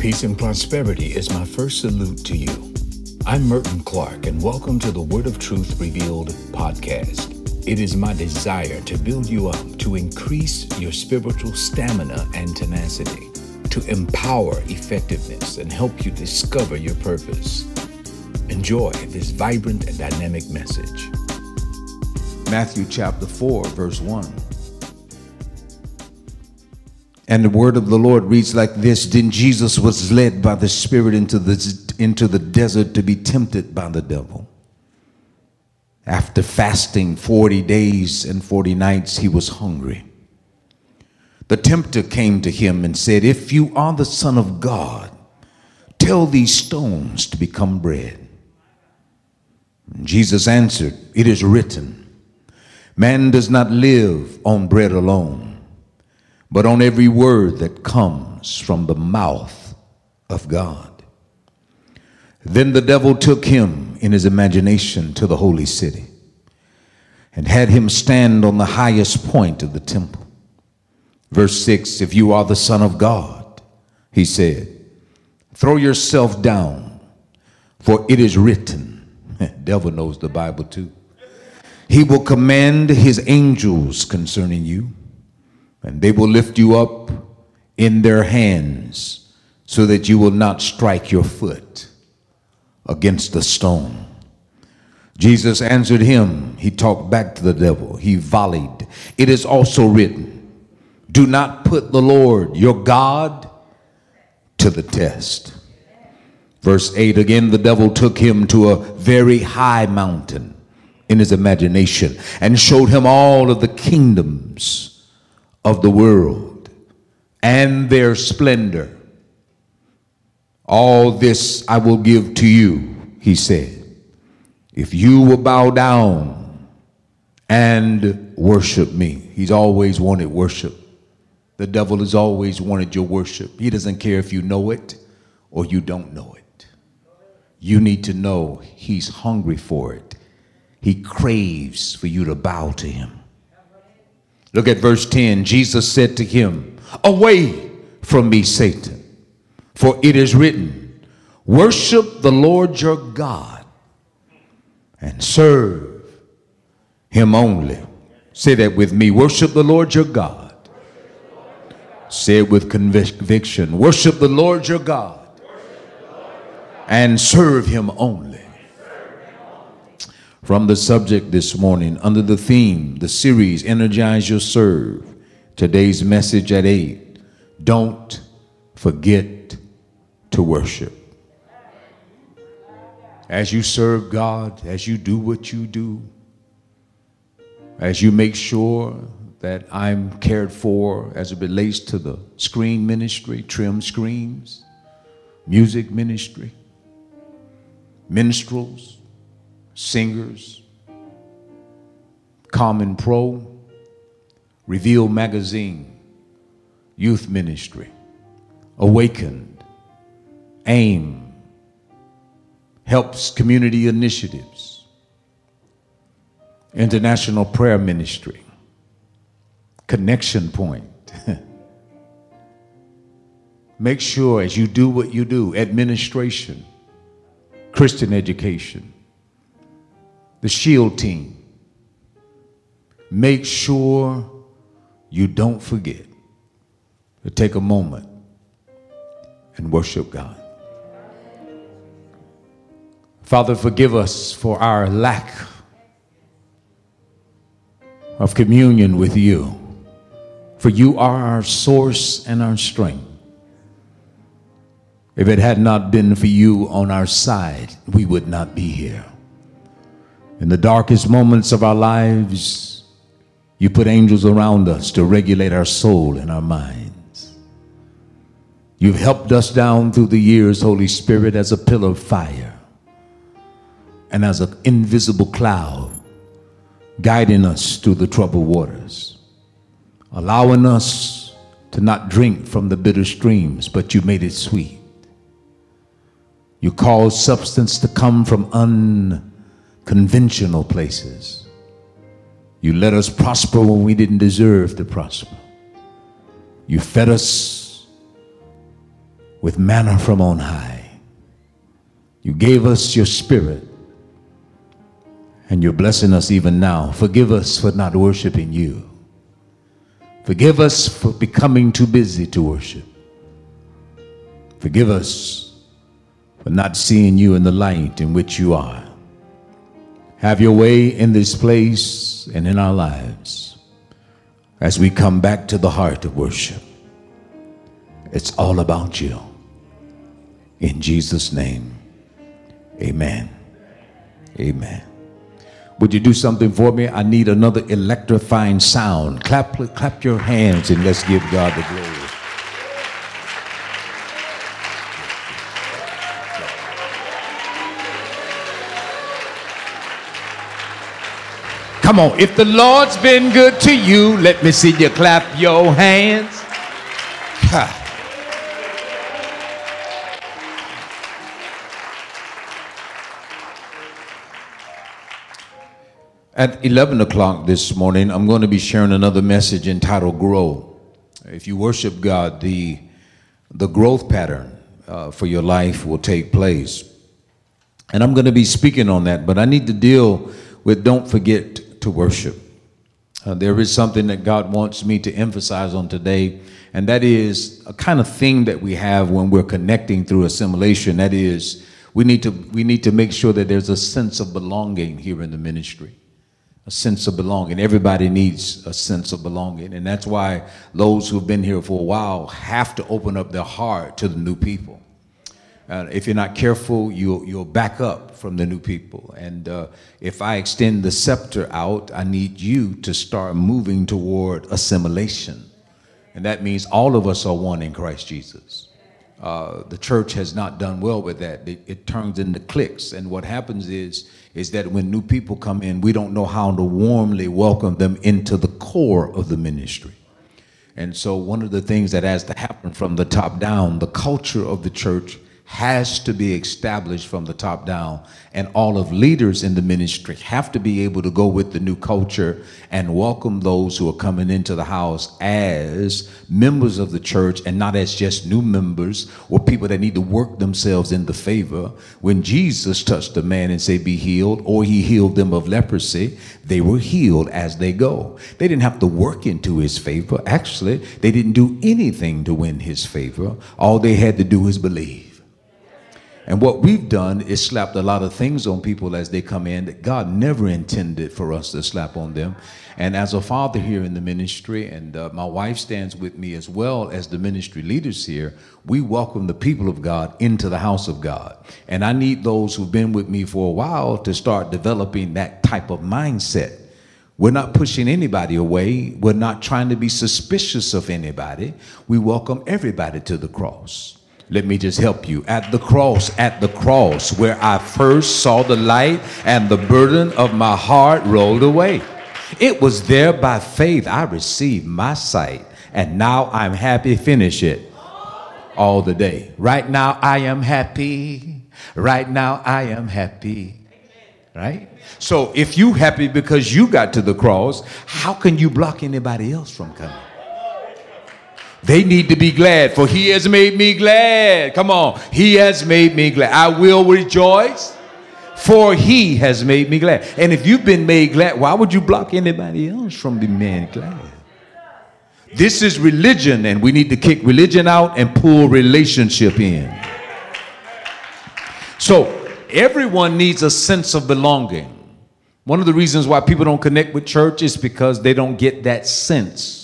Peace and prosperity is my first salute to you. I'm Merton Clark, and welcome to the Word of Truth Revealed podcast. It is my desire to build you up, to increase your spiritual stamina and tenacity, to empower effectiveness, and help you discover your purpose. Enjoy this vibrant and dynamic message. Matthew chapter 4, verse 1. And the word of the Lord reads like this Then Jesus was led by the Spirit into the, into the desert to be tempted by the devil. After fasting 40 days and 40 nights, he was hungry. The tempter came to him and said, If you are the Son of God, tell these stones to become bread. And Jesus answered, It is written, Man does not live on bread alone but on every word that comes from the mouth of God. Then the devil took him in his imagination to the holy city and had him stand on the highest point of the temple. Verse 6 If you are the Son of God, he said, throw yourself down, for it is written. devil knows the Bible too. He will command his angels concerning you and they will lift you up in their hands so that you will not strike your foot against the stone. Jesus answered him. He talked back to the devil. He volleyed. It is also written, Do not put the Lord your God to the test. Verse 8 again, the devil took him to a very high mountain in his imagination and showed him all of the kingdoms of the world and their splendor. All this I will give to you, he said, if you will bow down and worship me. He's always wanted worship. The devil has always wanted your worship. He doesn't care if you know it or you don't know it. You need to know he's hungry for it. He craves for you to bow to him. Look at verse 10. Jesus said to him, Away from me, Satan, for it is written, Worship the Lord your God and serve him only. Say that with me. Worship the Lord your God. Say it with conviction. Worship the Lord your God and serve him only from the subject this morning under the theme, the series, Energize Your Serve. Today's message at 8 Don't forget to worship. As you serve God, as you do what you do, as you make sure that I'm cared for as it relates to the screen ministry, trim screens, music ministry, minstrels, singers, Common Pro, Reveal Magazine, Youth Ministry, Awakened, AIM, helps community initiatives, International Prayer Ministry, Connection Point. Make sure as you do what you do, administration, Christian education, the shield team. Make sure you don't forget to take a moment and worship God. Father, forgive us for our lack of communion with you, for you are our source and our strength. If it had not been for you on our side, we would not be here. In the darkest moments of our lives, you put angels around us to regulate our soul and our minds. You've helped us down through the years, Holy Spirit, as a pillar of fire and as an invisible cloud, guiding us through the troubled waters, allowing us to not drink from the bitter streams, but you made it sweet. You caused substance to come from un conventional places. You let us prosper when we didn't deserve to prosper. You fed us with manna from on high. You gave us your spirit, and you're blessing us even now. Forgive us for not worshiping you. Forgive us for becoming too busy to worship. Forgive us for not seeing you in the light in which you are. Have your way in this place and in our lives as we come back to the heart of worship. It's all about you. In Jesus' name, amen. Amen. Would you do something for me? I need another electrifying sound. Clap, clap your hands and let's give God the glory. Come on, if the Lord's been good to you, let me see you clap your hands. Ha. At 11 o'clock this morning, I'm going to be sharing another message entitled Grow. If you worship God, the, the growth pattern uh, for your life will take place. And I'm going to be speaking on that, but I need to deal with don't forget to worship. Uh, there is something that God wants me to emphasize on today, and that is a kind of thing that we have when we're connecting through assimilation. That is, we need to, we need to make sure that there's a sense of belonging here in the ministry a sense of belonging. Everybody needs a sense of belonging. And that's why those who've been here for a while have to open up their heart to the new people. Uh, if you're not careful, you'll, you'll back up from the new people. And uh, if I extend the scepter out, I need you to start moving toward assimilation. And that means all of us are one in Christ Jesus. Uh, the church has not done well with that. It, it, turns into cliques, and what happens is is that when new people come in, we don't know how to warmly welcome them into the core of the ministry. And so, one of the things that has to happen from the top down, the culture of the church has to be established from the top down. And all of leaders in the ministry have to be able to go with the new culture and welcome those who are coming into the house as members of the church and not as just new members or people that need to work themselves into favor. When Jesus touched a man and said, Be healed, or he healed them of leprosy, they were healed as they go. They didn't have to work into his favor. Actually, they didn't do anything to win his favor. All they had to do was believe. And what we've done is slapped a lot of things on people as they come in that God never intended for us to slap on them. And as a father here in the ministry, and uh, my wife stands with me as well as the ministry leaders here, we welcome the people of God into the house of God. And I need those who've been with me for a while to start developing that type of mindset. We're not pushing anybody away. We're not trying to be suspicious of anybody. We welcome everybody to the cross. Let me just help you. At the cross, at the cross, where I first saw the light and the burden of my heart rolled away. It was there by faith I received my sight, and now I'm happy. Finish it all the day. Right now, I am happy. Right now, I am happy. Right? So, if you happy because you got to the cross, how can you block anybody else from coming? They need to be glad, for he has made me glad. Come on. He has made me glad. I will rejoice, for he has made me glad. And if you've been made glad, why would you block anybody else from being made glad? This is religion, and we need to kick religion out and pull relationship in. So, everyone needs a sense of belonging. One of the reasons why people don't connect with church is because they don't get that sense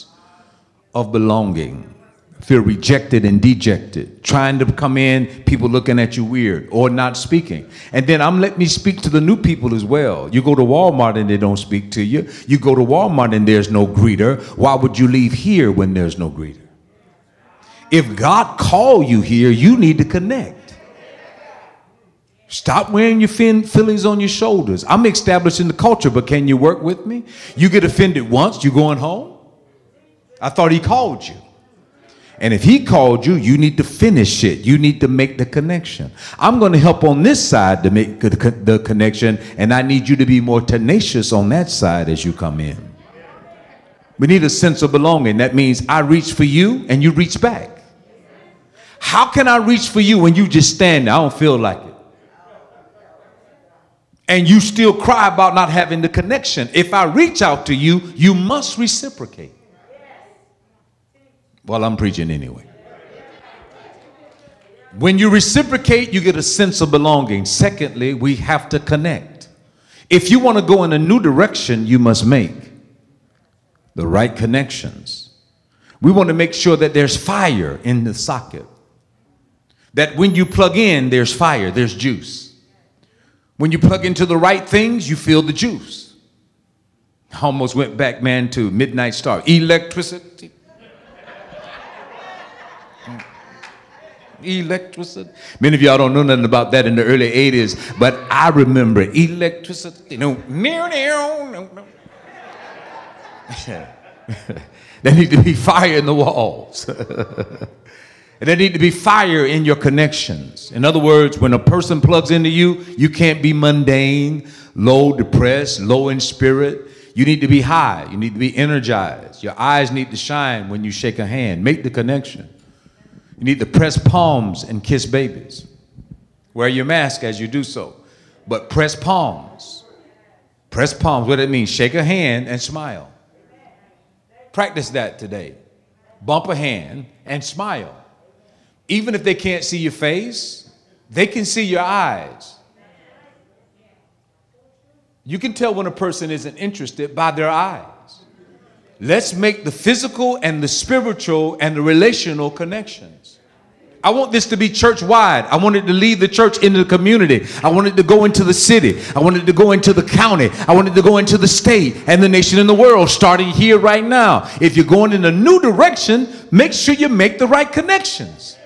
of belonging. Feel rejected and dejected, trying to come in, people looking at you weird or not speaking. And then I'm letting me speak to the new people as well. You go to Walmart and they don't speak to you. You go to Walmart and there's no greeter. Why would you leave here when there's no greeter? If God called you here, you need to connect. Stop wearing your fin- feelings on your shoulders. I'm establishing the culture, but can you work with me? You get offended once, you're going home? I thought he called you. And if he called you, you need to finish it. You need to make the connection. I'm going to help on this side to make the connection, and I need you to be more tenacious on that side as you come in. We need a sense of belonging. That means I reach for you and you reach back. How can I reach for you when you just stand there? I don't feel like it. And you still cry about not having the connection. If I reach out to you, you must reciprocate. Well, I'm preaching anyway. When you reciprocate, you get a sense of belonging. Secondly, we have to connect. If you want to go in a new direction, you must make the right connections. We want to make sure that there's fire in the socket. That when you plug in, there's fire, there's juice. When you plug into the right things, you feel the juice. I almost went back, man, to Midnight Star. Electricity. Electricity. Many of y'all don't know nothing about that in the early 80s, but I remember electricity. No, no, no, no. there need to be fire in the walls. There need to be fire in your connections. In other words, when a person plugs into you, you can't be mundane, low, depressed, low in spirit. You need to be high. You need to be energized. Your eyes need to shine when you shake a hand. Make the connection. You need to press palms and kiss babies. Wear your mask as you do so, but press palms. Press palms. What it means? Shake a hand and smile. Practice that today. Bump a hand and smile. Even if they can't see your face, they can see your eyes. You can tell when a person isn't interested by their eyes. Let's make the physical and the spiritual and the relational connections. I want this to be church wide. I want it to lead the church into the community. I want it to go into the city. I want it to go into the county. I want it to go into the state and the nation and the world, starting here right now. If you're going in a new direction, make sure you make the right connections.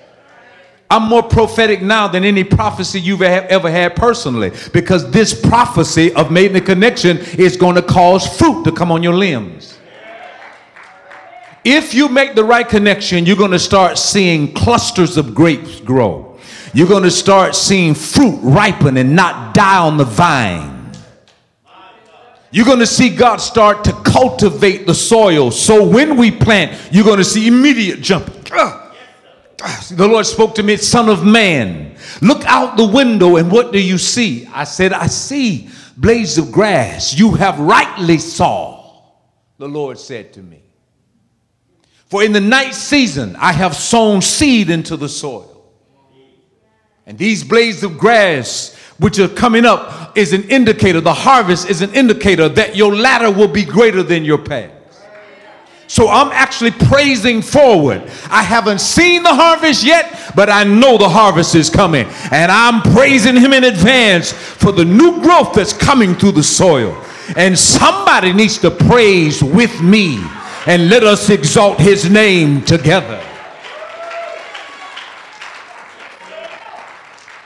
I'm more prophetic now than any prophecy you've ever had personally because this prophecy of making a connection is going to cause fruit to come on your limbs. If you make the right connection, you're going to start seeing clusters of grapes grow. You're going to start seeing fruit ripen and not die on the vine. You're going to see God start to cultivate the soil. So when we plant, you're going to see immediate jumping. Ah. Ah. The Lord spoke to me, Son of man, look out the window and what do you see? I said, I see blades of grass. You have rightly saw, the Lord said to me. For in the night season I have sown seed into the soil. And these blades of grass which are coming up is an indicator, the harvest is an indicator that your latter will be greater than your past. So I'm actually praising forward. I haven't seen the harvest yet, but I know the harvest is coming. And I'm praising Him in advance for the new growth that's coming through the soil. And somebody needs to praise with me and let us exalt his name together.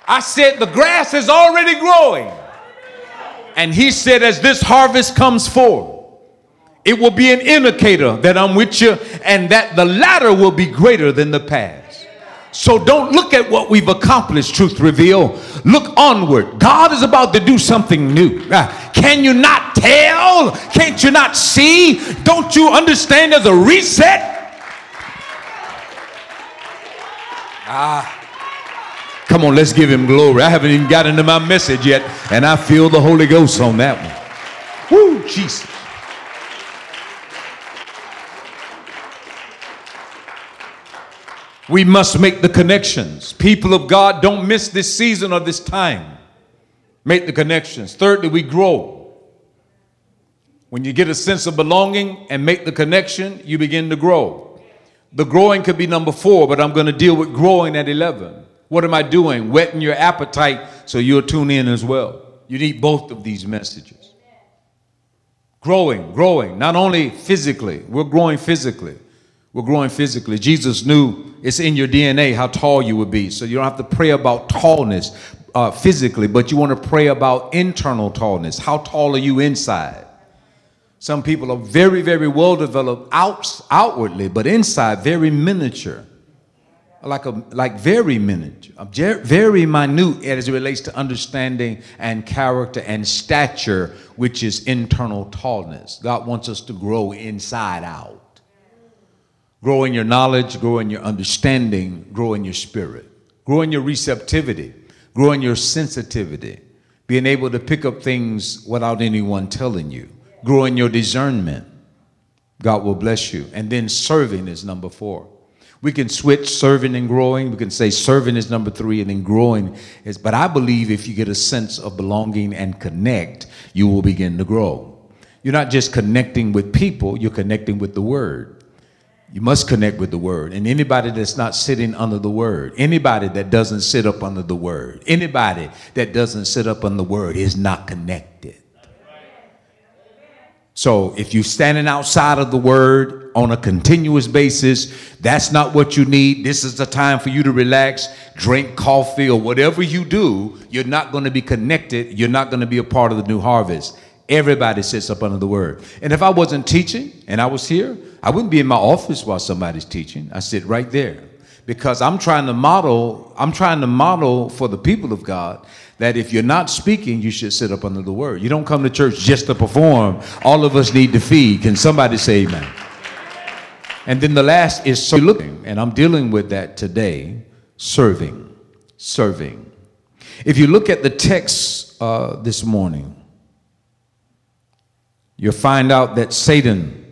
I said, The grass is already growing. And he said, As this harvest comes forth, it will be an indicator that I'm with you and that the latter will be greater than the past. So don't look at what we've accomplished, truth reveal. Look onward. God is about to do something new. Uh, can you not tell? Can't you not see? Don't you understand there's a reset? Ah. Come on, let's give him glory. I haven't even got into my message yet, and I feel the Holy Ghost on that one. Woo, Jesus. We must make the connections. People of God, don't miss this season or this time. Make the connections. Thirdly, we grow. When you get a sense of belonging and make the connection, you begin to grow. The growing could be number four, but I'm going to deal with growing at 11. What am I doing? Whetting your appetite so you'll tune in as well. You need both of these messages. Growing, growing, not only physically, we're growing physically, we're growing physically. Jesus knew it's in your DNA how tall you would be. So you don't have to pray about tallness uh, physically, but you want to pray about internal tallness. How tall are you inside? Some people are very, very well developed out, outwardly, but inside very miniature. Like a like very miniature, very minute as it relates to understanding and character and stature, which is internal tallness. God wants us to grow inside out grow in your knowledge, grow in your understanding, grow in your spirit, grow in your receptivity, grow in your sensitivity, being able to pick up things without anyone telling you, grow in your discernment. God will bless you. And then serving is number four. We can switch serving and growing. We can say serving is number three and then growing is, but I believe if you get a sense of belonging and connect, you will begin to grow. You're not just connecting with people, you're connecting with the word. You must connect with the word. And anybody that's not sitting under the word, anybody that doesn't sit up under the word, anybody that doesn't sit up under the word is not connected. So if you're standing outside of the word on a continuous basis, that's not what you need. This is the time for you to relax, drink coffee, or whatever you do. You're not going to be connected. You're not going to be a part of the new harvest. Everybody sits up under the word. And if I wasn't teaching and I was here, I wouldn't be in my office while somebody's teaching. I sit right there because I'm trying to model, I'm trying to model for the people of God that if you're not speaking, you should sit up under the word. You don't come to church just to perform. All of us need to feed. Can somebody say amen? And then the last is looking, and I'm dealing with that today serving. Serving. If you look at the text uh, this morning, you'll find out that Satan.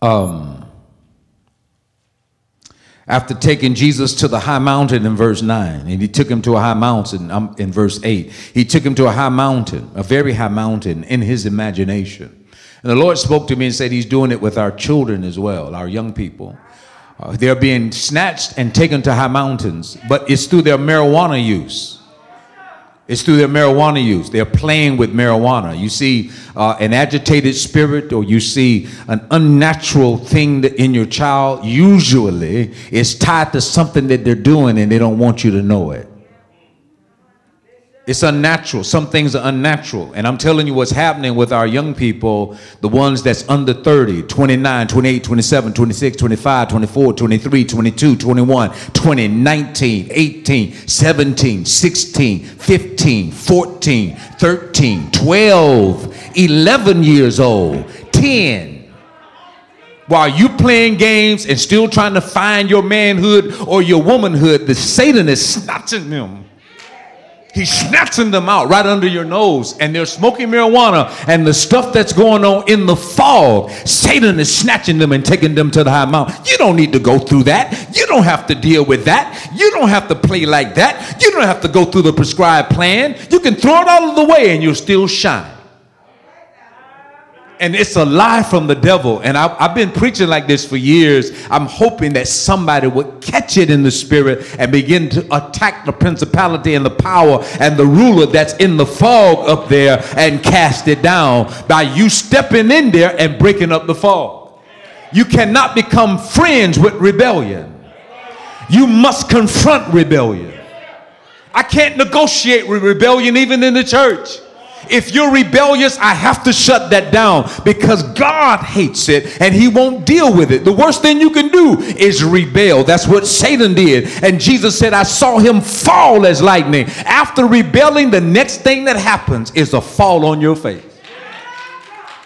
Um, after taking Jesus to the high mountain in verse 9, and he took him to a high mountain um, in verse 8. He took him to a high mountain, a very high mountain in his imagination. And the Lord spoke to me and said, He's doing it with our children as well, our young people. Uh, they're being snatched and taken to high mountains, but it's through their marijuana use. It's through their marijuana use. They're playing with marijuana. You see uh, an agitated spirit, or you see an unnatural thing in your child. Usually, it's tied to something that they're doing, and they don't want you to know it. It's unnatural. Some things are unnatural. And I'm telling you what's happening with our young people, the ones that's under 30, 29, 28, 27, 26, 25, 24, 23, 22, 21, 20, 19, 18, 17, 16, 15, 14, 13, 12, 11 years old, 10, while you playing games and still trying to find your manhood or your womanhood, the Satan is snatching them He's snatching them out right under your nose, and they're smoking marijuana, and the stuff that's going on in the fog, Satan is snatching them and taking them to the high mountain. You don't need to go through that. You don't have to deal with that. You don't have to play like that. You don't have to go through the prescribed plan. You can throw it all the way, and you'll still shine and it's a lie from the devil. And I, have been preaching like this for years. I'm hoping that somebody would catch it in the spirit and begin to attack the principality and the power and the ruler that's in the fog up there and cast it down by you stepping in there and breaking up the fog. You cannot become friends with rebellion. You must confront rebellion. I can't negotiate with rebellion even in the church. If you're rebellious, I have to shut that down because God hates it and He won't deal with it. The worst thing you can do is rebel. That's what Satan did. And Jesus said, I saw him fall as lightning. After rebelling, the next thing that happens is a fall on your face.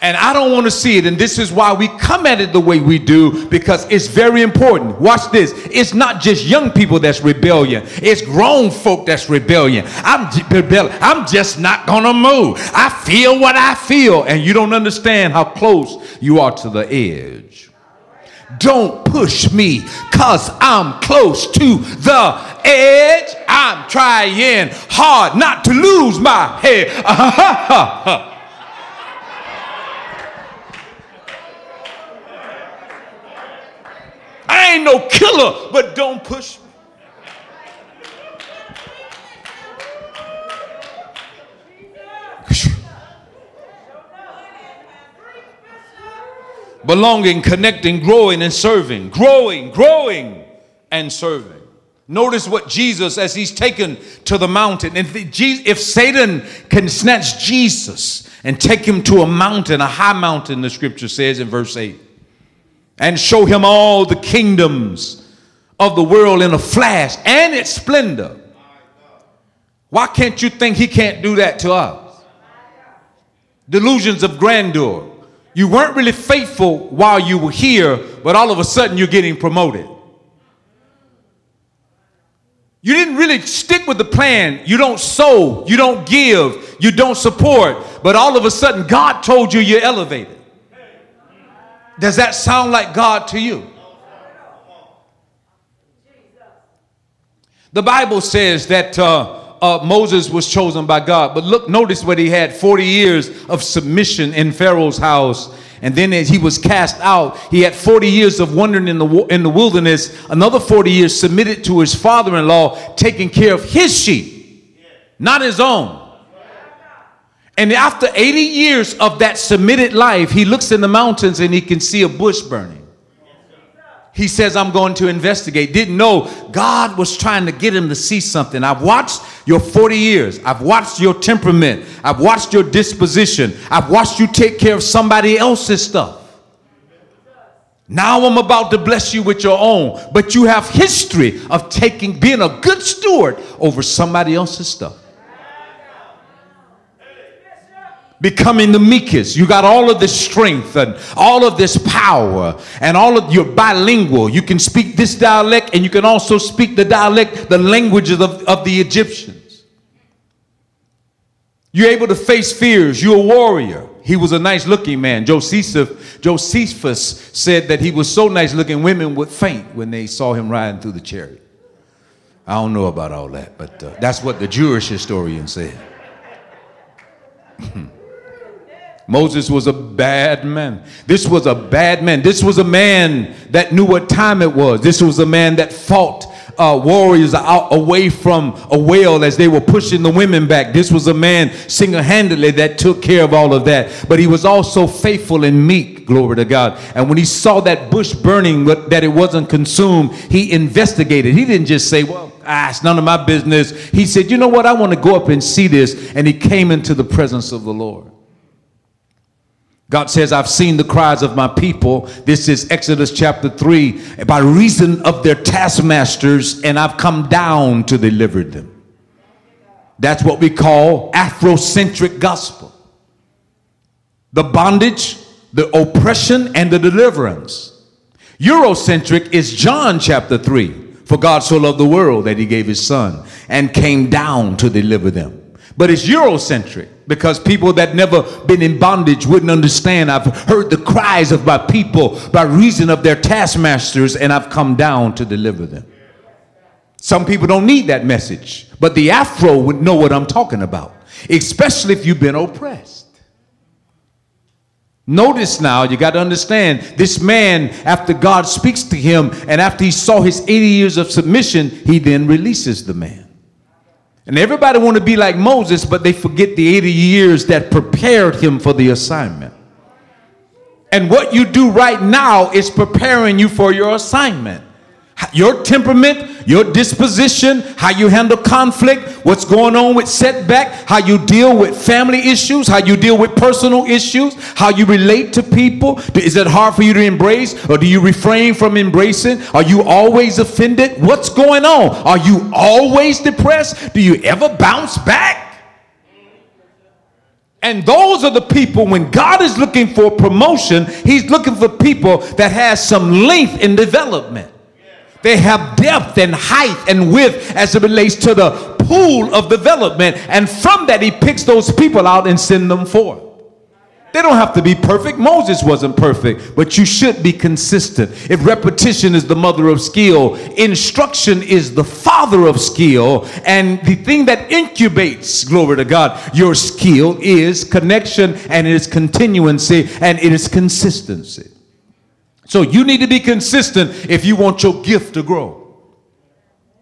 And I don't want to see it. And this is why we come at it the way we do because it's very important. Watch this. It's not just young people that's rebellion. It's grown folk that's rebellion. I'm rebellion. I'm just not going to move. I feel what I feel. And you don't understand how close you are to the edge. Don't push me because I'm close to the edge. I'm trying hard not to lose my head. I ain't no killer, but don't push me. Belonging, connecting, growing, and serving. Growing, growing, and serving. Notice what Jesus, as he's taken to the mountain, if, if Satan can snatch Jesus and take him to a mountain, a high mountain, the scripture says in verse 8 and show him all the kingdoms of the world in a flash and its splendor. Why can't you think he can't do that to us? Delusions of grandeur. You weren't really faithful while you were here, but all of a sudden you're getting promoted. You didn't really stick with the plan. You don't sow, you don't give, you don't support, but all of a sudden God told you you're elevated. Does that sound like God to you? The Bible says that uh, uh, Moses was chosen by God, but look, notice what he had 40 years of submission in Pharaoh's house. And then as he was cast out, he had 40 years of wandering in the, in the wilderness, another 40 years submitted to his father in law, taking care of his sheep, not his own. And after 80 years of that submitted life, he looks in the mountains and he can see a bush burning. He says, I'm going to investigate. Didn't know God was trying to get him to see something. I've watched your 40 years. I've watched your temperament. I've watched your disposition. I've watched you take care of somebody else's stuff. Now I'm about to bless you with your own. But you have history of taking, being a good steward over somebody else's stuff. Becoming the meekest. You got all of this strength and all of this power and all of you're bilingual. You can speak this dialect and you can also speak the dialect, the languages of, of the Egyptians. You're able to face fears. You're a warrior. He was a nice looking man. Josephus, Josephus said that he was so nice looking, women would faint when they saw him riding through the chariot. I don't know about all that, but uh, that's what the Jewish historian said. Moses was a bad man. This was a bad man. This was a man that knew what time it was. This was a man that fought uh, warriors out away from a whale as they were pushing the women back. This was a man single handedly that took care of all of that. But he was also faithful and meek, glory to God. And when he saw that bush burning, but that it wasn't consumed, he investigated. He didn't just say, Well, ah, it's none of my business. He said, You know what? I want to go up and see this. And he came into the presence of the Lord. God says, I've seen the cries of my people. This is Exodus chapter 3. By reason of their taskmasters, and I've come down to deliver them. That's what we call Afrocentric gospel. The bondage, the oppression, and the deliverance. Eurocentric is John chapter 3. For God so loved the world that he gave his son and came down to deliver them. But it's Eurocentric because people that never been in bondage wouldn't understand. I've heard the cries of my people by reason of their taskmasters, and I've come down to deliver them. Some people don't need that message, but the Afro would know what I'm talking about, especially if you've been oppressed. Notice now, you got to understand this man, after God speaks to him and after he saw his 80 years of submission, he then releases the man. And everybody want to be like Moses, but they forget the 80 years that prepared him for the assignment. And what you do right now is preparing you for your assignment your temperament, your disposition, how you handle conflict, what's going on with setback, how you deal with family issues, how you deal with personal issues, how you relate to people. Is it hard for you to embrace or do you refrain from embracing? Are you always offended? What's going on? Are you always depressed? Do you ever bounce back? And those are the people when God is looking for promotion, he's looking for people that has some length in development. They have depth and height and width as it relates to the pool of development. And from that, he picks those people out and send them forth. They don't have to be perfect. Moses wasn't perfect, but you should be consistent. If repetition is the mother of skill, instruction is the father of skill. And the thing that incubates, glory to God, your skill is connection and it is continuancy and it is consistency. So you need to be consistent if you want your gift to grow.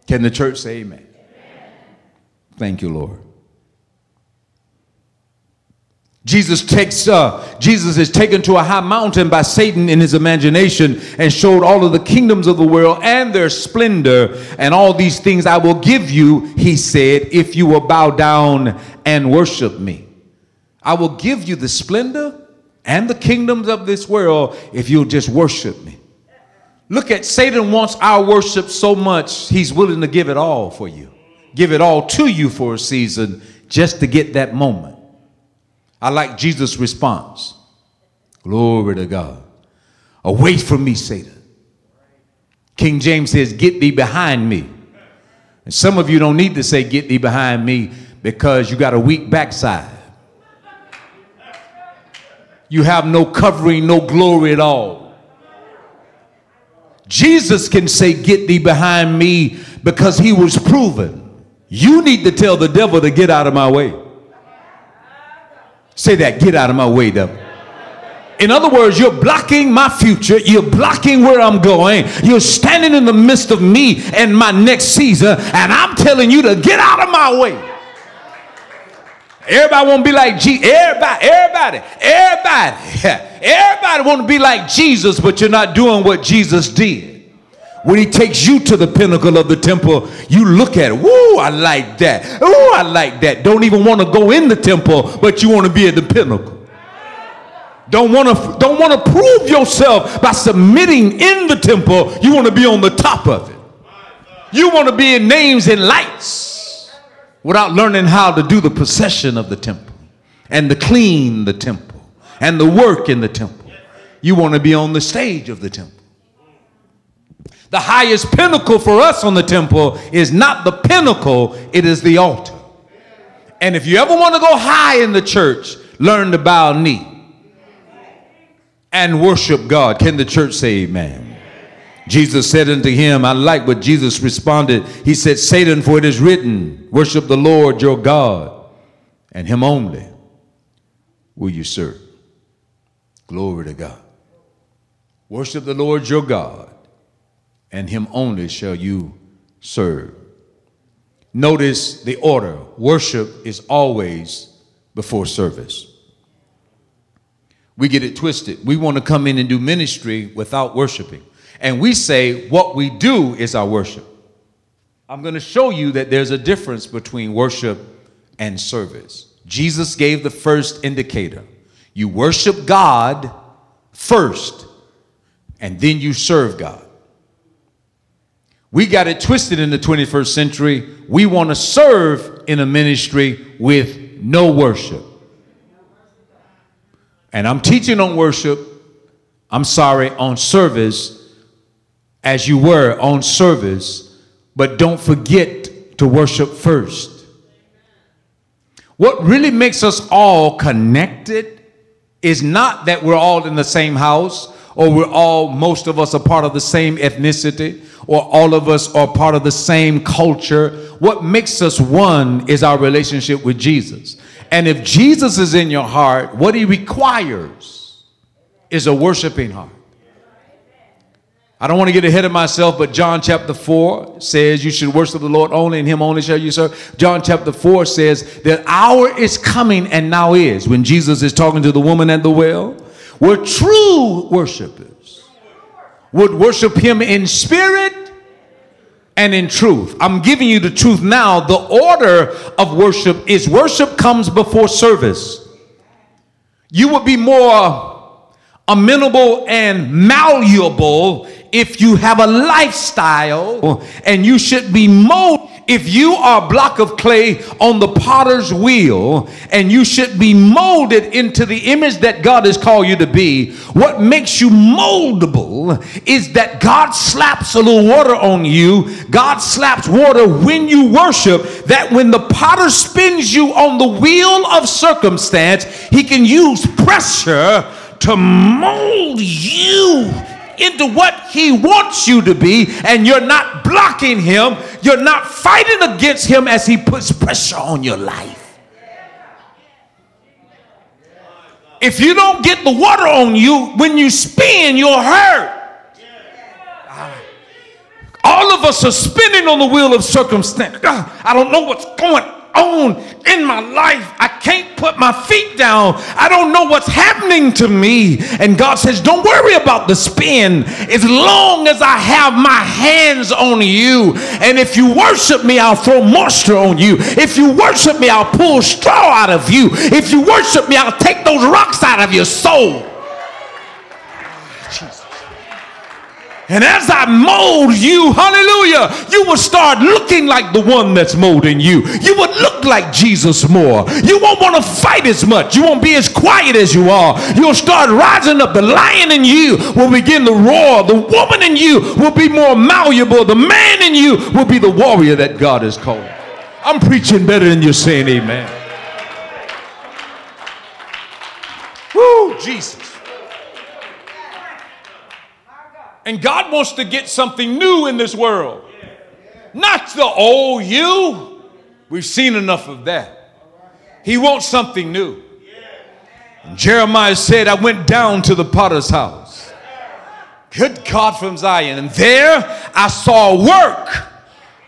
Can the church say amen? Thank you, Lord. Jesus takes uh, Jesus is taken to a high mountain by Satan in his imagination and showed all of the kingdoms of the world and their splendor and all these things I will give you, he said, if you will bow down and worship me. I will give you the splendor and the kingdoms of this world if you'll just worship me. Look at Satan wants our worship so much, he's willing to give it all for you, give it all to you for a season just to get that moment. I like Jesus' response. Glory to God. Away from me, Satan. King James says, Get thee behind me. And some of you don't need to say, Get thee behind me because you got a weak backside. You have no covering, no glory at all. Jesus can say, Get thee behind me because he was proven. You need to tell the devil to get out of my way. Say that, get out of my way, devil. In other words, you're blocking my future. You're blocking where I'm going. You're standing in the midst of me and my next season, and I'm telling you to get out of my way. Everybody want to be like Jesus. Everybody, everybody, everybody, everybody want to be like Jesus, but you're not doing what Jesus did. When he takes you to the pinnacle of the temple, you look at it. Woo, I like that. Woo, I like that. Don't even want to go in the temple, but you want to be at the pinnacle. Don't want to don't want to prove yourself by submitting in the temple. You want to be on the top of it. You want to be in names and lights without learning how to do the procession of the temple and the clean the temple and the work in the temple. You want to be on the stage of the temple. The highest pinnacle for us on the temple is not the pinnacle, it is the altar. And if you ever want to go high in the church, learn to bow knee and worship God. Can the church say amen? Jesus said unto him, I like what Jesus responded. He said, Satan, for it is written, worship the Lord your God, and him only will you serve. Glory to God. Worship the Lord your God, and him only shall you serve. Notice the order worship is always before service we get it twisted. We want to come in and do ministry without worshiping. And we say what we do is our worship. I'm going to show you that there's a difference between worship and service. Jesus gave the first indicator. You worship God first, and then you serve God. We got it twisted in the 21st century. We want to serve in a ministry with no worship. And I'm teaching on worship, I'm sorry, on service, as you were on service, but don't forget to worship first. What really makes us all connected is not that we're all in the same house or we're all, most of us are part of the same ethnicity or all of us are part of the same culture. What makes us one is our relationship with Jesus. And if Jesus is in your heart, what he requires is a worshiping heart. I don't want to get ahead of myself, but John chapter 4 says you should worship the Lord only, and him only shall you serve. John chapter 4 says that hour is coming and now is when Jesus is talking to the woman at the well, where true worshipers would worship him in spirit and in truth. I'm giving you the truth now. The order of worship is worship comes before service. You would be more amenable and malleable if you have a lifestyle oh. and you should be molded if you are a block of clay on the potter's wheel and you should be molded into the image that God has called you to be, what makes you moldable is that God slaps a little water on you. God slaps water when you worship, that when the potter spins you on the wheel of circumstance, he can use pressure to mold you into what he wants you to be, and you're not blocking him, you're not fighting against him as he puts pressure on your life. If you don't get the water on you, when you spin, you'll hurt. Ah. All of us are spinning on the wheel of circumstance. Ah, I don't know what's going on in my life. I can't put my feet down. I don't know what's happening to me. And God says, Don't worry about the spin as long as I have my hands on you. And if you worship me, I'll throw moisture on you. If you worship me, I'll pull straw out of you. If you worship me, I'll take those rocks out of your soul. Jesus. And as I mold you, hallelujah, you will start looking like the one that's molding you. You would look like Jesus more. You won't want to fight as much. You won't be as quiet as you are. You'll start rising up. The lion in you will begin to roar. The woman in you will be more malleable. The man in you will be the warrior that God has called. I'm preaching better than you're saying amen. Woo, Jesus. And God wants to get something new in this world. Not the old you. We've seen enough of that. He wants something new. And Jeremiah said, I went down to the potter's house. Good God from Zion. And there I saw work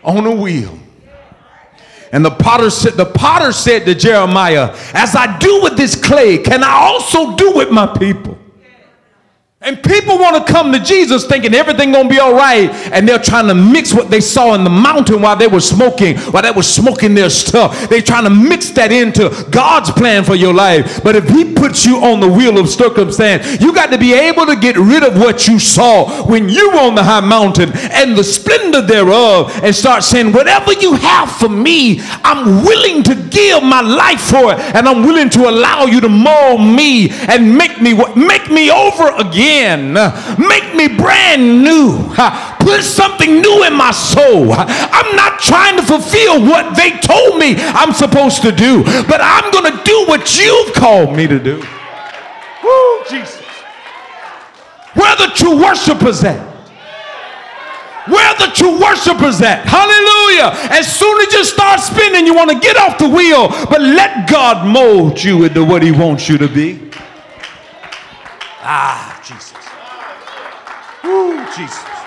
on a wheel. And the potter said, the potter said to Jeremiah, As I do with this clay, can I also do with my people? And people want to come to Jesus thinking everything gonna be all right, and they're trying to mix what they saw in the mountain while they were smoking, while they were smoking their stuff. They're trying to mix that into God's plan for your life. But if He puts you on the wheel of circumstance, you got to be able to get rid of what you saw when you were on the high mountain and the splendor thereof, and start saying, "Whatever you have for me, I'm willing to give my life for it, and I'm willing to allow you to mold me and make me make me over again." Again. Make me brand new. Put something new in my soul. I'm not trying to fulfill what they told me I'm supposed to do, but I'm going to do what you've called me to do. Woo, Jesus. Where the true worshipers at? Where the true worshipers at? Hallelujah. As soon as you start spinning, you want to get off the wheel, but let God mold you into what He wants you to be. Ah, Jesus. Woo, Jesus.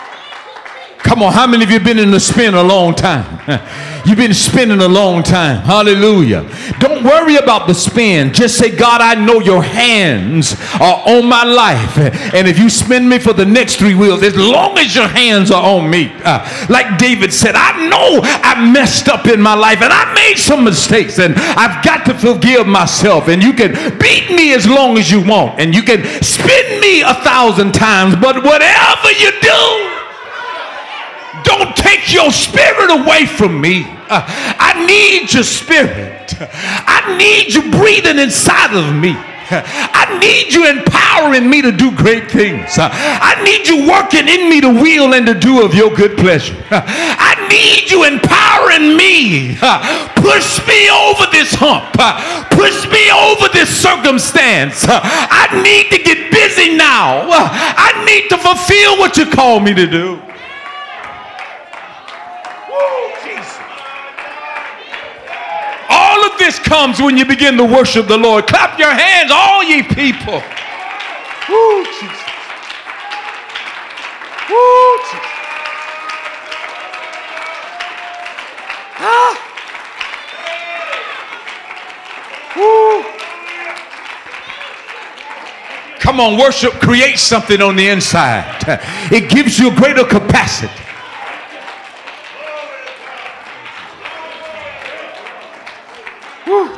Come on, how many of you been in the spin a long time? You've been spinning a long time. Hallelujah. Don't worry about the spin. Just say, God, I know your hands are on my life. And if you spin me for the next three wheels, as long as your hands are on me, uh, like David said, I know I messed up in my life and I made some mistakes and I've got to forgive myself. And you can beat me as long as you want and you can spin me a thousand times, but whatever you do, don't take your spirit away from me. Uh, I need your spirit. I need you breathing inside of me. I need you empowering me to do great things. Uh, I need you working in me to will and to do of your good pleasure. Uh, I need you empowering me. Uh, push me over this hump. Push me over this circumstance. I need to get busy now. I need to fulfill what you call me to do. This comes when you begin to worship the Lord. Clap your hands, all ye people. Woo, Jesus. Woo, Jesus. Ah. Woo. Come on, worship creates something on the inside. It gives you a greater capacity.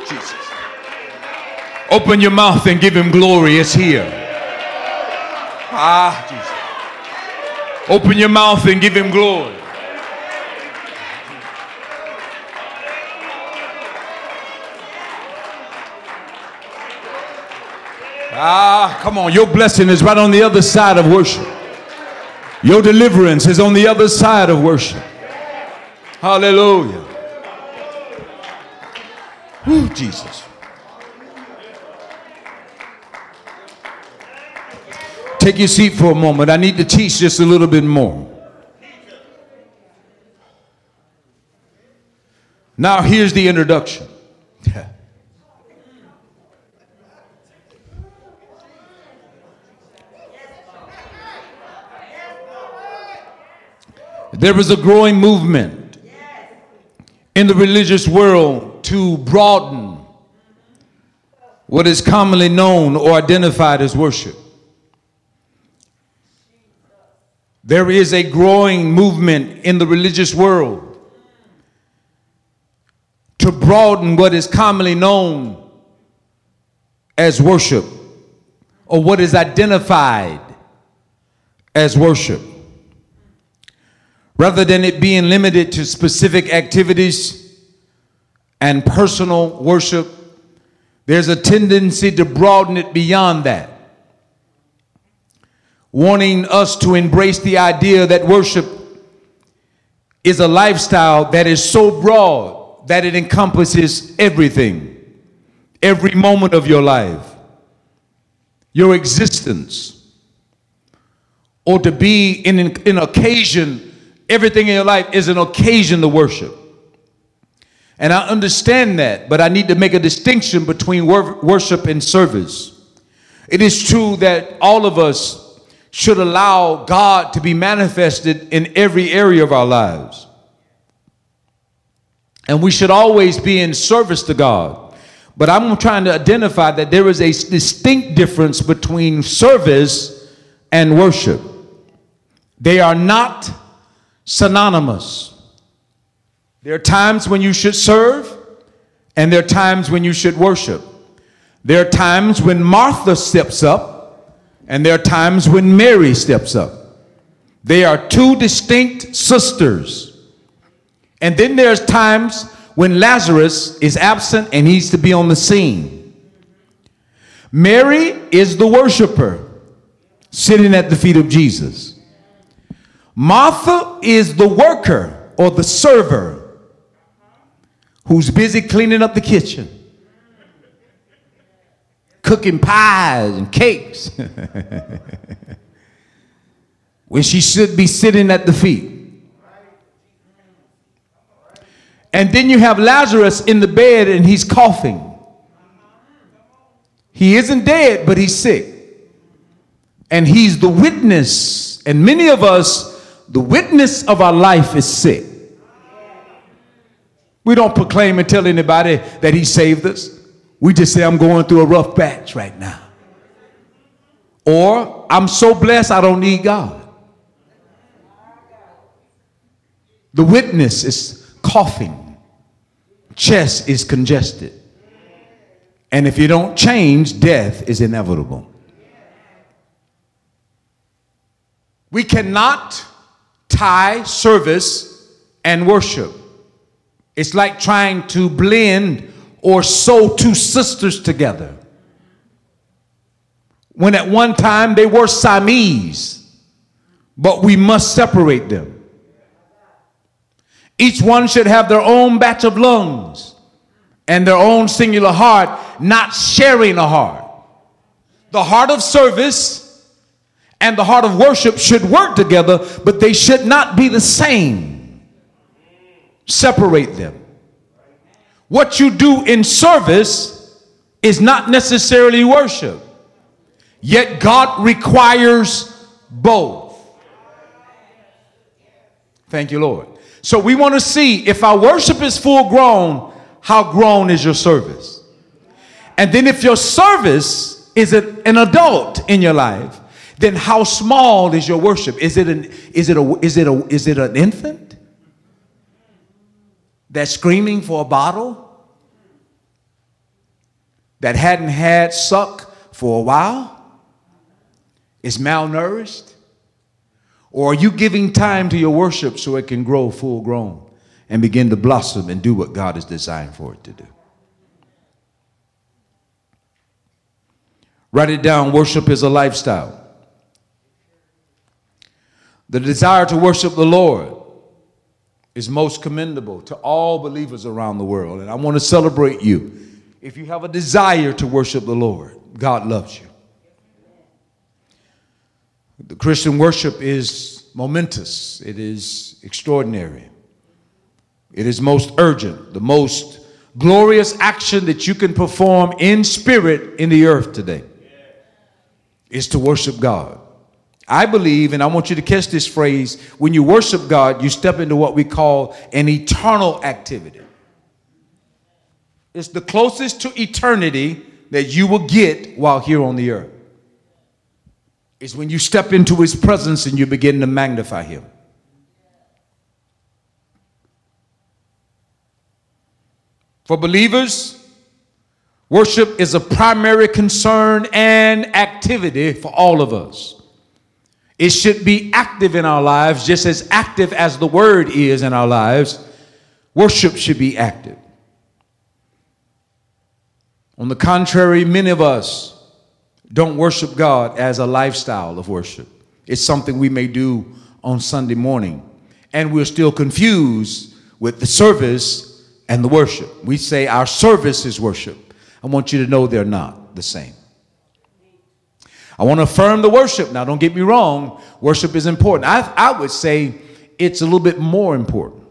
Jesus. Open your mouth and give him glory. It's here. Ah, Jesus. Open your mouth and give him glory. Ah, come on. Your blessing is right on the other side of worship. Your deliverance is on the other side of worship. Hallelujah. Whew, Jesus. Take your seat for a moment. I need to teach just a little bit more. Now, here's the introduction. there is a growing movement in the religious world to broaden what is commonly known or identified as worship. There is a growing movement in the religious world to broaden what is commonly known as worship or what is identified as worship. Rather than it being limited to specific activities and personal worship, there's a tendency to broaden it beyond that, wanting us to embrace the idea that worship is a lifestyle that is so broad that it encompasses everything, every moment of your life, your existence, or to be in an, occasion, everything in your life is an occasion to worship. And I understand that, but I need to make a distinction between wor- worship and service. It is true that all of us should allow God to be manifested in every area of our lives. And we should always be in service to God. But I'm trying to identify that there is a distinct difference between service and worship. They are not synonymous. There are times when you should serve, and there are times when you should worship. There are times when Martha steps up, and there are times when Mary steps up. They are two distinct sisters. And then there's times when Lazarus is absent and needs to be on the scene. Mary is the worshiper sitting at the feet of Jesus. Martha is the worker or the server who's busy cleaning up the kitchen, cooking pies and cakes, when she should be sitting at the feet. And then you have Lazarus in the bed and he's coughing. He isn't dead, but he's sick. And he's the witness. And many of us, the witness of our life is sick. We don't proclaim and tell anybody that He saved us. We just say, I'm going through a rough patch right now. Or, I'm so blessed I don't need God. The witness is coughing, chest is congested. And if you don't change, death is inevitable. We cannot tie service and worship. It's like trying to blend or sew two sisters together. When at one time they were Siamese, but we must separate them. Each one should have their own batch of lungs and their own singular heart, not sharing a heart. The heart of service and the heart of worship should work together, but they should not be the same separate them. What you do in service is not necessarily worship, yet God requires both. Thank you, Lord. So we want to see if our worship is full grown, how grown is your service? And then if your service is an adult in your life, then how small is your worship? Is it an is it a is it a is it an infant? That's screaming for a bottle that hadn't had suck for a while is malnourished? Or are you giving time to your worship so it can grow full grown and begin to blossom and do what God has designed for it to do? Write it down worship is a lifestyle. The desire to worship the Lord is most commendable to all believers around the world. And I want to celebrate you. If you have a desire to worship the Lord, God loves you. The Christian worship is momentous, it is extraordinary, it is most urgent, the most glorious action that you can perform in spirit in the earth today is to worship God. I believe, and I want you to catch this phrase when you worship God, you step into what we call an eternal activity. It's the closest to eternity that you will get while here on the earth. It's when you step into his presence and you begin to magnify him. For believers, worship is a primary concern and activity for all of us. It should be active in our lives, just as active as the word is in our lives. Worship should be active. On the contrary, many of us don't worship God as a lifestyle of worship. It's something we may do on Sunday morning, and we're still confused with the service and the worship. We say our service is worship. I want you to know they're not the same. I want to affirm the worship. Now, don't get me wrong, worship is important. I, I would say it's a little bit more important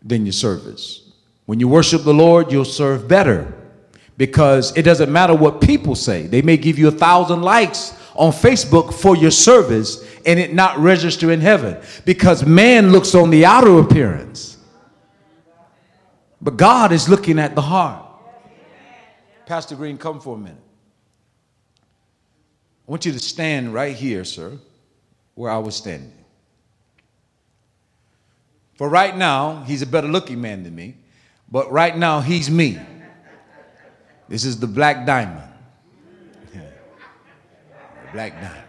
than your service. When you worship the Lord, you'll serve better because it doesn't matter what people say. They may give you a thousand likes on Facebook for your service and it not register in heaven because man looks on the outer appearance. But God is looking at the heart. Pastor Green, come for a minute. I want you to stand right here, sir, where I was standing. For right now, he's a better looking man than me, but right now, he's me. This is the black diamond. the black diamond.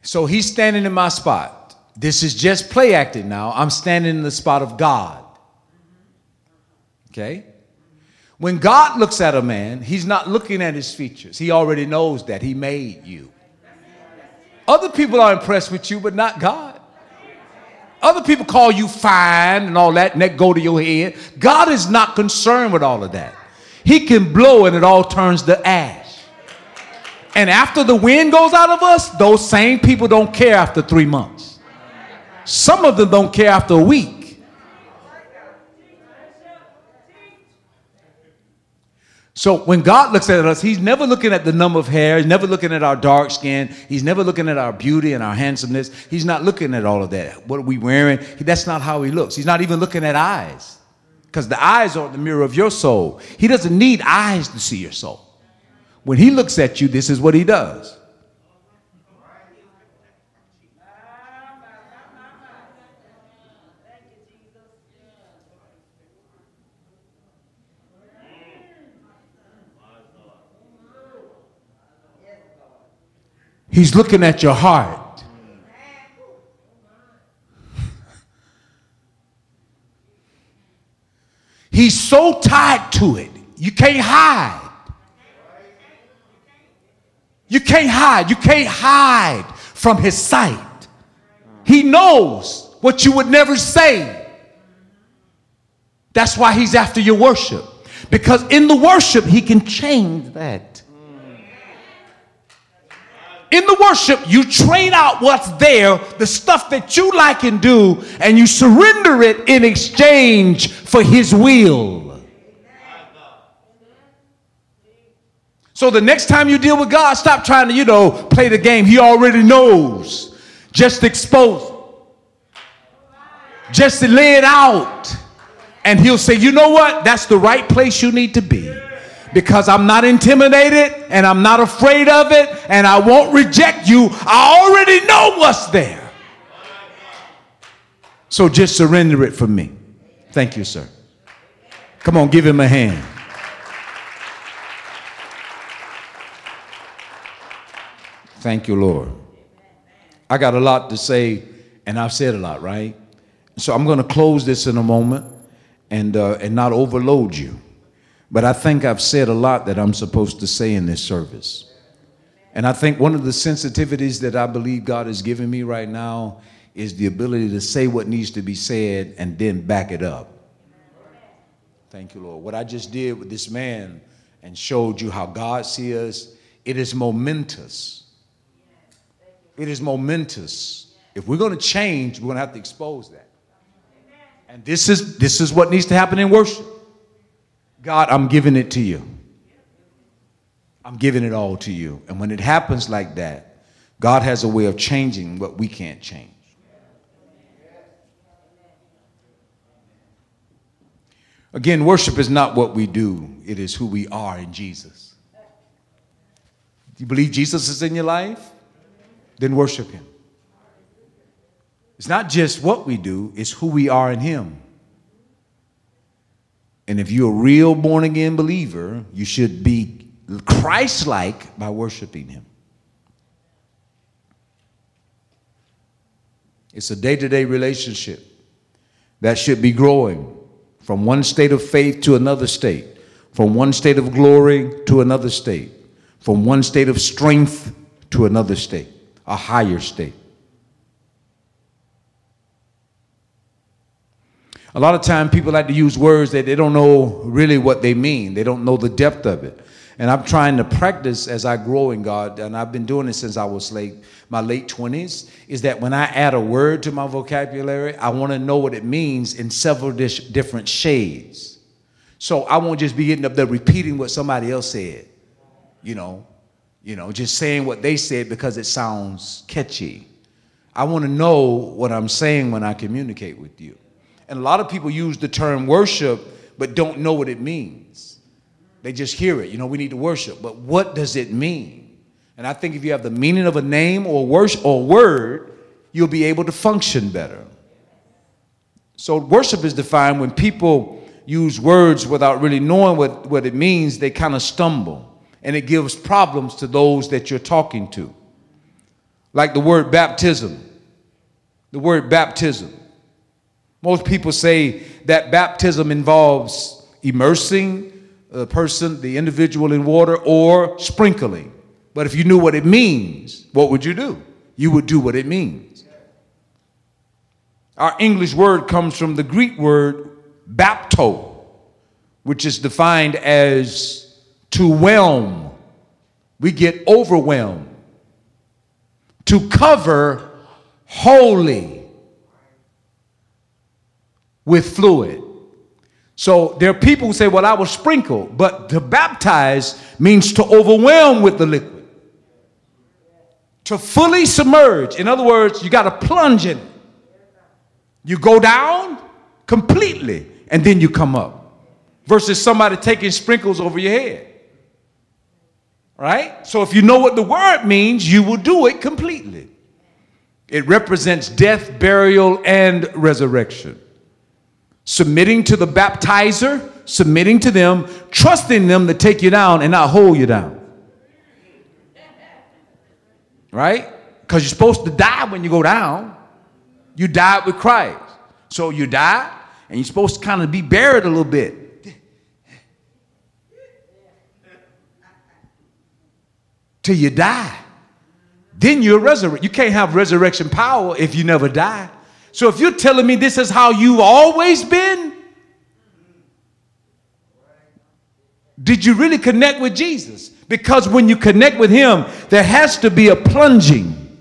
So he's standing in my spot. This is just play acting now. I'm standing in the spot of God. Okay? When God looks at a man, he's not looking at his features. He already knows that he made you. Other people are impressed with you, but not God. Other people call you fine and all that, and that go to your head. God is not concerned with all of that. He can blow and it all turns to ash. And after the wind goes out of us, those same people don't care after three months. Some of them don't care after a week. So when God looks at us, He's never looking at the number of hair, He's never looking at our dark skin, He's never looking at our beauty and our handsomeness. He's not looking at all of that. What are we wearing? That's not how He looks. He's not even looking at eyes. Because the eyes are the mirror of your soul. He doesn't need eyes to see your soul. When He looks at you, this is what He does. He's looking at your heart. He's so tied to it, you can't hide. You can't hide. You can't hide from his sight. He knows what you would never say. That's why he's after your worship. Because in the worship, he can change that in the worship, you train out what's there, the stuff that you like and do, and you surrender it in exchange for His will. So the next time you deal with God, stop trying to, you know, play the game. He already knows. Just expose. Just lay it out. And He'll say, you know what? That's the right place you need to be because I'm not intimidated and I'm not afraid of it and I won't reject you. I already know what's there. So just surrender it for me. Thank you, sir. Come on, give him a hand. Thank you, Lord. I got a lot to say, and I've said a lot, right? So I'm going to close this in a moment and, uh, and not overload you. But I think I've said a lot that I'm supposed to say in this service. And I think one of the sensitivities that I believe God has given me right now is the ability to say what needs to be said and then back it up. Thank you, Lord. What I just did with this man and showed you how God sees us, it is momentous. It is momentous. If we're going to change, we're going to have to expose that. And this is this is what needs to happen in worship. God, I'm giving it to you. I'm giving it all to you. And when it happens like that, God has a way of changing what we can't change. Again, worship is not what we do, it is who we are in Jesus. Do you believe Jesus is in your life? Then worship him. It's not just what we do, it's who we are in him. And if you're a real born again believer, you should be Christ like by worshiping Him. It's a day to day relationship that should be growing from one state of faith to another state, from one state of glory to another state, from one state of strength to another state, a higher state. A lot of time people like to use words that they don't know really what they mean. They don't know the depth of it. And I'm trying to practice as I grow in God, and I've been doing it since I was late, my late 20s, is that when I add a word to my vocabulary, I want to know what it means in several different shades. So I won't just be getting up there repeating what somebody else said, you know, you know, just saying what they said because it sounds catchy. I want to know what I'm saying when I communicate with you. And a lot of people use the term worship but don't know what it means. They just hear it. You know, we need to worship. But what does it mean? And I think if you have the meaning of a name or worship or word, you'll be able to function better. So worship is defined when people use words without really knowing what, what it means, they kind of stumble. And it gives problems to those that you're talking to. Like the word baptism. The word baptism. Most people say that baptism involves immersing the person, the individual in water, or sprinkling. But if you knew what it means, what would you do? You would do what it means. Our English word comes from the Greek word bapto, which is defined as to whelm. We get overwhelmed. To cover wholly with fluid. So there are people who say, Well, I was sprinkled, but to baptize means to overwhelm with the liquid, to fully submerge. In other words, you got to plunge in. You go down completely and then you come up, versus somebody taking sprinkles over your head. Right? So if you know what the word means, you will do it completely. It represents death, burial, and resurrection submitting to the baptizer, submitting to them, trusting them to take you down and not hold you down. Right? Because you're supposed to die when you go down. You died with Christ. So you die, and you're supposed to kind of be buried a little bit. Till you die. Then you're resurrected. You can't have resurrection power if you never die. So if you're telling me this is how you've always been, did you really connect with Jesus? Because when you connect with Him, there has to be a plunging,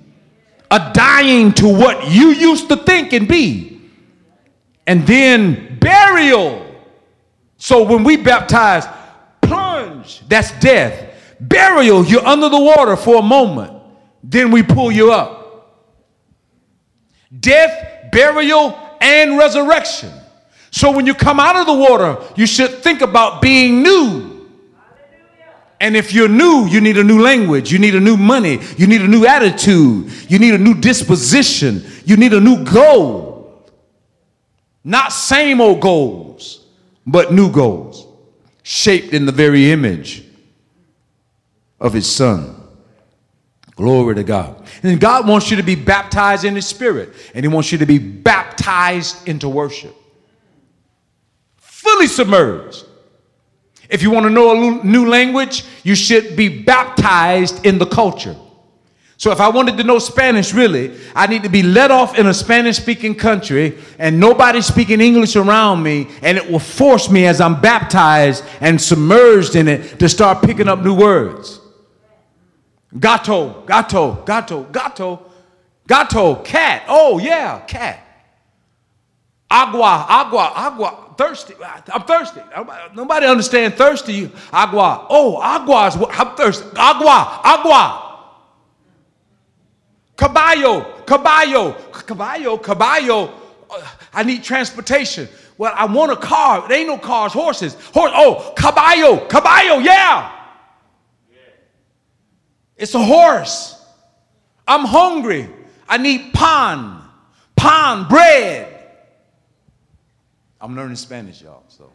a dying to what you used to think and be, and then burial. So when we baptize, plunge, that's death. Burial, you're under the water for a moment, then we pull you up. Death burial, and resurrection. So when you come out of the water, you should think about being new. And if you're new, you need a new language, you need a new money, you need a new attitude, you need a new disposition, you need a new goal. Not same old goals, but new goals, shaped in the very image of his son. Glory to God. And God wants you to be baptized in His Spirit, and He wants you to be baptized into worship. Fully submerged. If you want to know a new language, you should be baptized in the culture. So if I wanted to know Spanish really, I need to be let off in a Spanish speaking country and nobody speaking English around me, and it will force me as I'm baptized and submerged in it to start picking up new words. Gato, gato, gato, gato, gato, cat. Oh, yeah, cat. Agua, agua, agua, thirsty. I'm thirsty. Nobody understand thirsty. Agua. Oh, agua is what I'm thirsty. Agua, agua. Caballo, caballo, caballo, caballo. Uh, I need transportation. Well, I want a car. There ain't no cars, horses. Horse. Oh, caballo, caballo, yeah. It's a horse. I'm hungry. I need pan, pan, bread. I'm learning Spanish, y'all, so.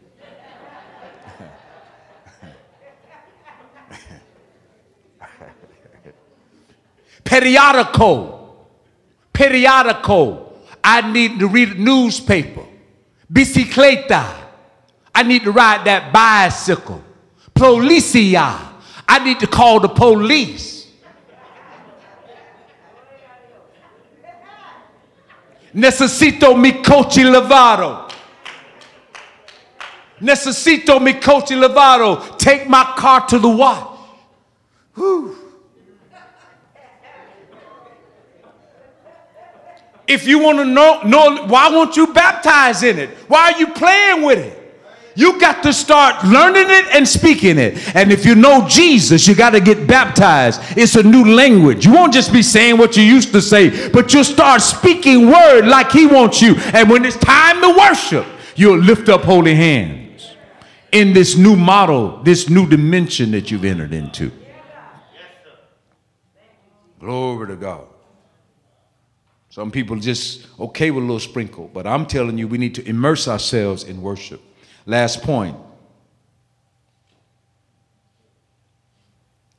periodical, periodical. I need to read a newspaper. Bicicleta. I need to ride that bicycle. Policia. I need to call the police. Necesito mi coche lavado. Necesito mi coche lavado. Take my car to the wash. Whew. If you want to know, know, why won't you baptize in it? Why are you playing with it? You got to start learning it and speaking it. And if you know Jesus, you got to get baptized. It's a new language. You won't just be saying what you used to say, but you'll start speaking word like he wants you. And when it's time to worship, you'll lift up holy hands in this new model, this new dimension that you've entered into. Glory to God. Some people just okay with a little sprinkle, but I'm telling you, we need to immerse ourselves in worship. Last point.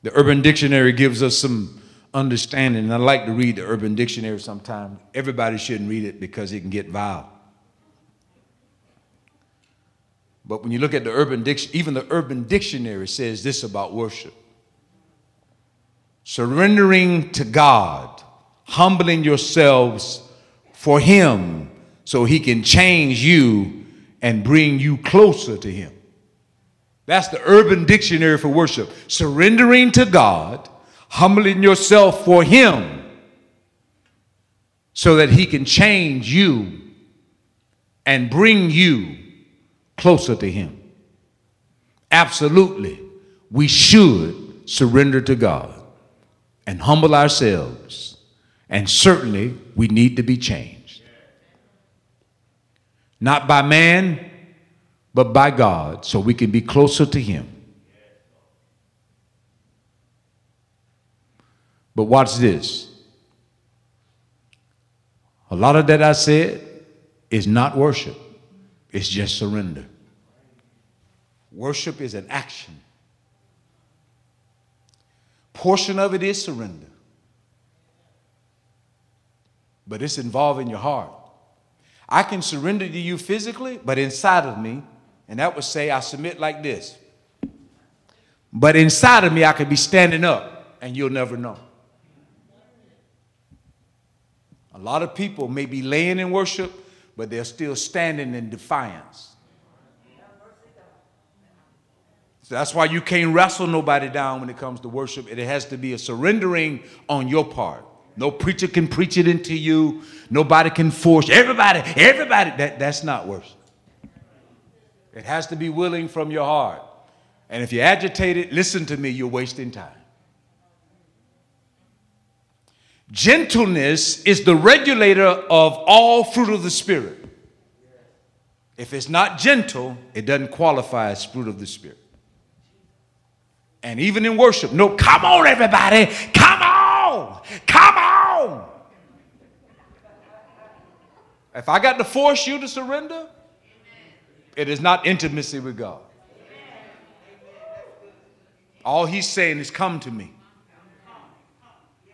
The Urban Dictionary gives us some understanding, and I like to read the Urban Dictionary sometimes. Everybody shouldn't read it because it can get vile. But when you look at the Urban Dictionary, even the Urban Dictionary says this about worship surrendering to God, humbling yourselves for Him so He can change you and bring you closer to Him. That's the urban dictionary for worship. Surrendering to God, humbling yourself for Him so that He can change you and bring you closer to Him. Absolutely, we should surrender to God and humble ourselves, and certainly we need to be changed. Not by man, but by God, so we can be closer to Him. But watch this. A lot of that I said is not worship, it's just surrender. Worship is an action. Portion of it is surrender, but it's involving your heart. I can surrender to you physically, but inside of me, and that would say I submit like this. But inside of me, I could be standing up, and you'll never know. A lot of people may be laying in worship, but they're still standing in defiance. So that's why you can't wrestle nobody down when it comes to worship. It has to be a surrendering on your part. No preacher can preach it into you. Nobody can force everybody, everybody. That, that's not worship. It has to be willing from your heart. And if you agitate it, listen to me, you're wasting time. Gentleness is the regulator of all fruit of the Spirit. If it's not gentle, it doesn't qualify as fruit of the Spirit. And even in worship, no, come on, everybody, come on, come on. If I got to force you to surrender, it is not intimacy with God. All he's saying is, Come to me.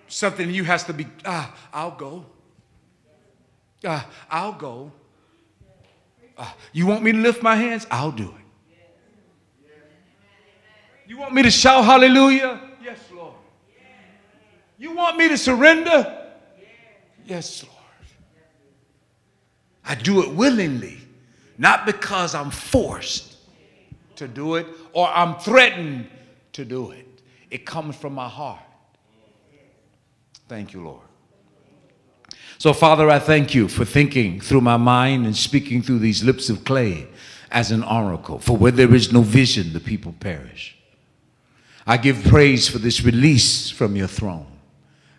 Something you has to be, ah, I'll go. Ah, I'll go. Ah, you want me to lift my hands? I'll do it. You want me to shout hallelujah? Yes, Lord. You want me to surrender? Yes, Lord. I do it willingly, not because I'm forced to do it or I'm threatened to do it. It comes from my heart. Thank you, Lord. So, Father, I thank you for thinking through my mind and speaking through these lips of clay as an oracle. For where there is no vision, the people perish. I give praise for this release from your throne.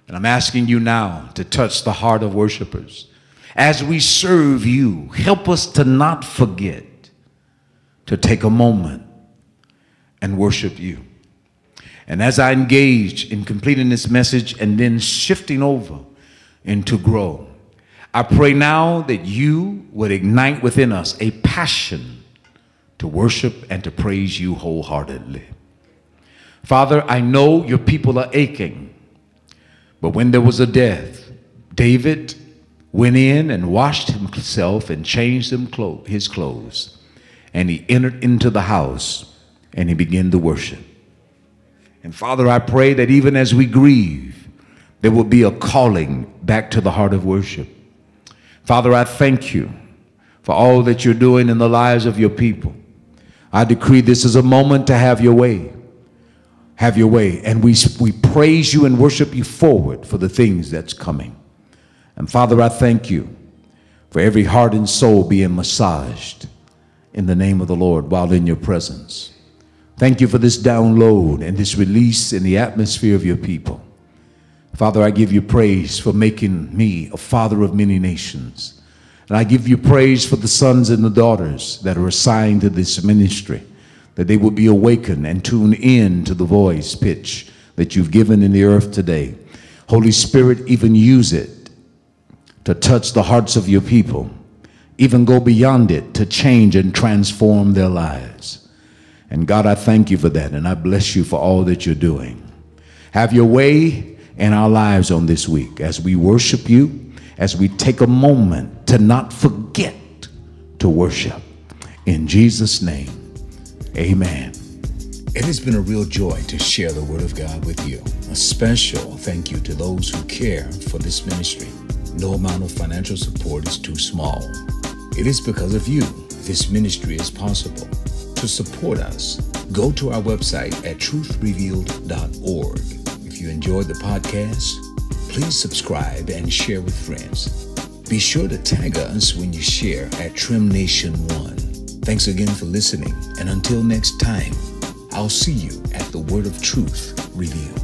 And I'm asking you now to touch the heart of worshipers as we serve you, help us to not forget to take a moment and worship you. And as I engage in completing this message and then shifting over into grow, I pray now that you would ignite within us a passion to worship and to praise you wholeheartedly. Father, I know your people are aching, but when there was a death, David went in and washed himself and changed clo- his clothes. And he entered into the house and he began to worship. And Father, I pray that even as we grieve, there will be a calling back to the heart of worship. Father, I thank you for all that you're doing in the lives of your people. I decree this is a moment to have your way. Have your way. And we, we praise you and worship you forward for the things that's coming. And Father, I thank you for every heart and soul being massaged in the name of the Lord while in your presence. Thank you for this download and this release in the atmosphere of your people. Father, I give you praise for making me a father of many nations. And I give you praise for the sons and the daughters that are assigned to this ministry, that they will be awakened and tune in to the voice pitch that you've given in the earth today. Holy Spirit, even use it to touch the hearts of your people, even go beyond it to change and transform their lives. And God, I thank you for that, and I bless you for all that you're doing. Have your way in our lives on this week as we worship you, as we take a moment to not forget to worship. In Jesus' name, amen. It has been a real joy to share the Word of God with you. A special thank you to those who care for this ministry. No amount of financial support is too small. It is because of you this ministry is possible. To support us, go to our website at truthrevealed.org. If you enjoyed the podcast, please subscribe and share with friends. Be sure to tag us when you share at Trim Nation One. Thanks again for listening, and until next time, I'll see you at the Word of Truth revealed.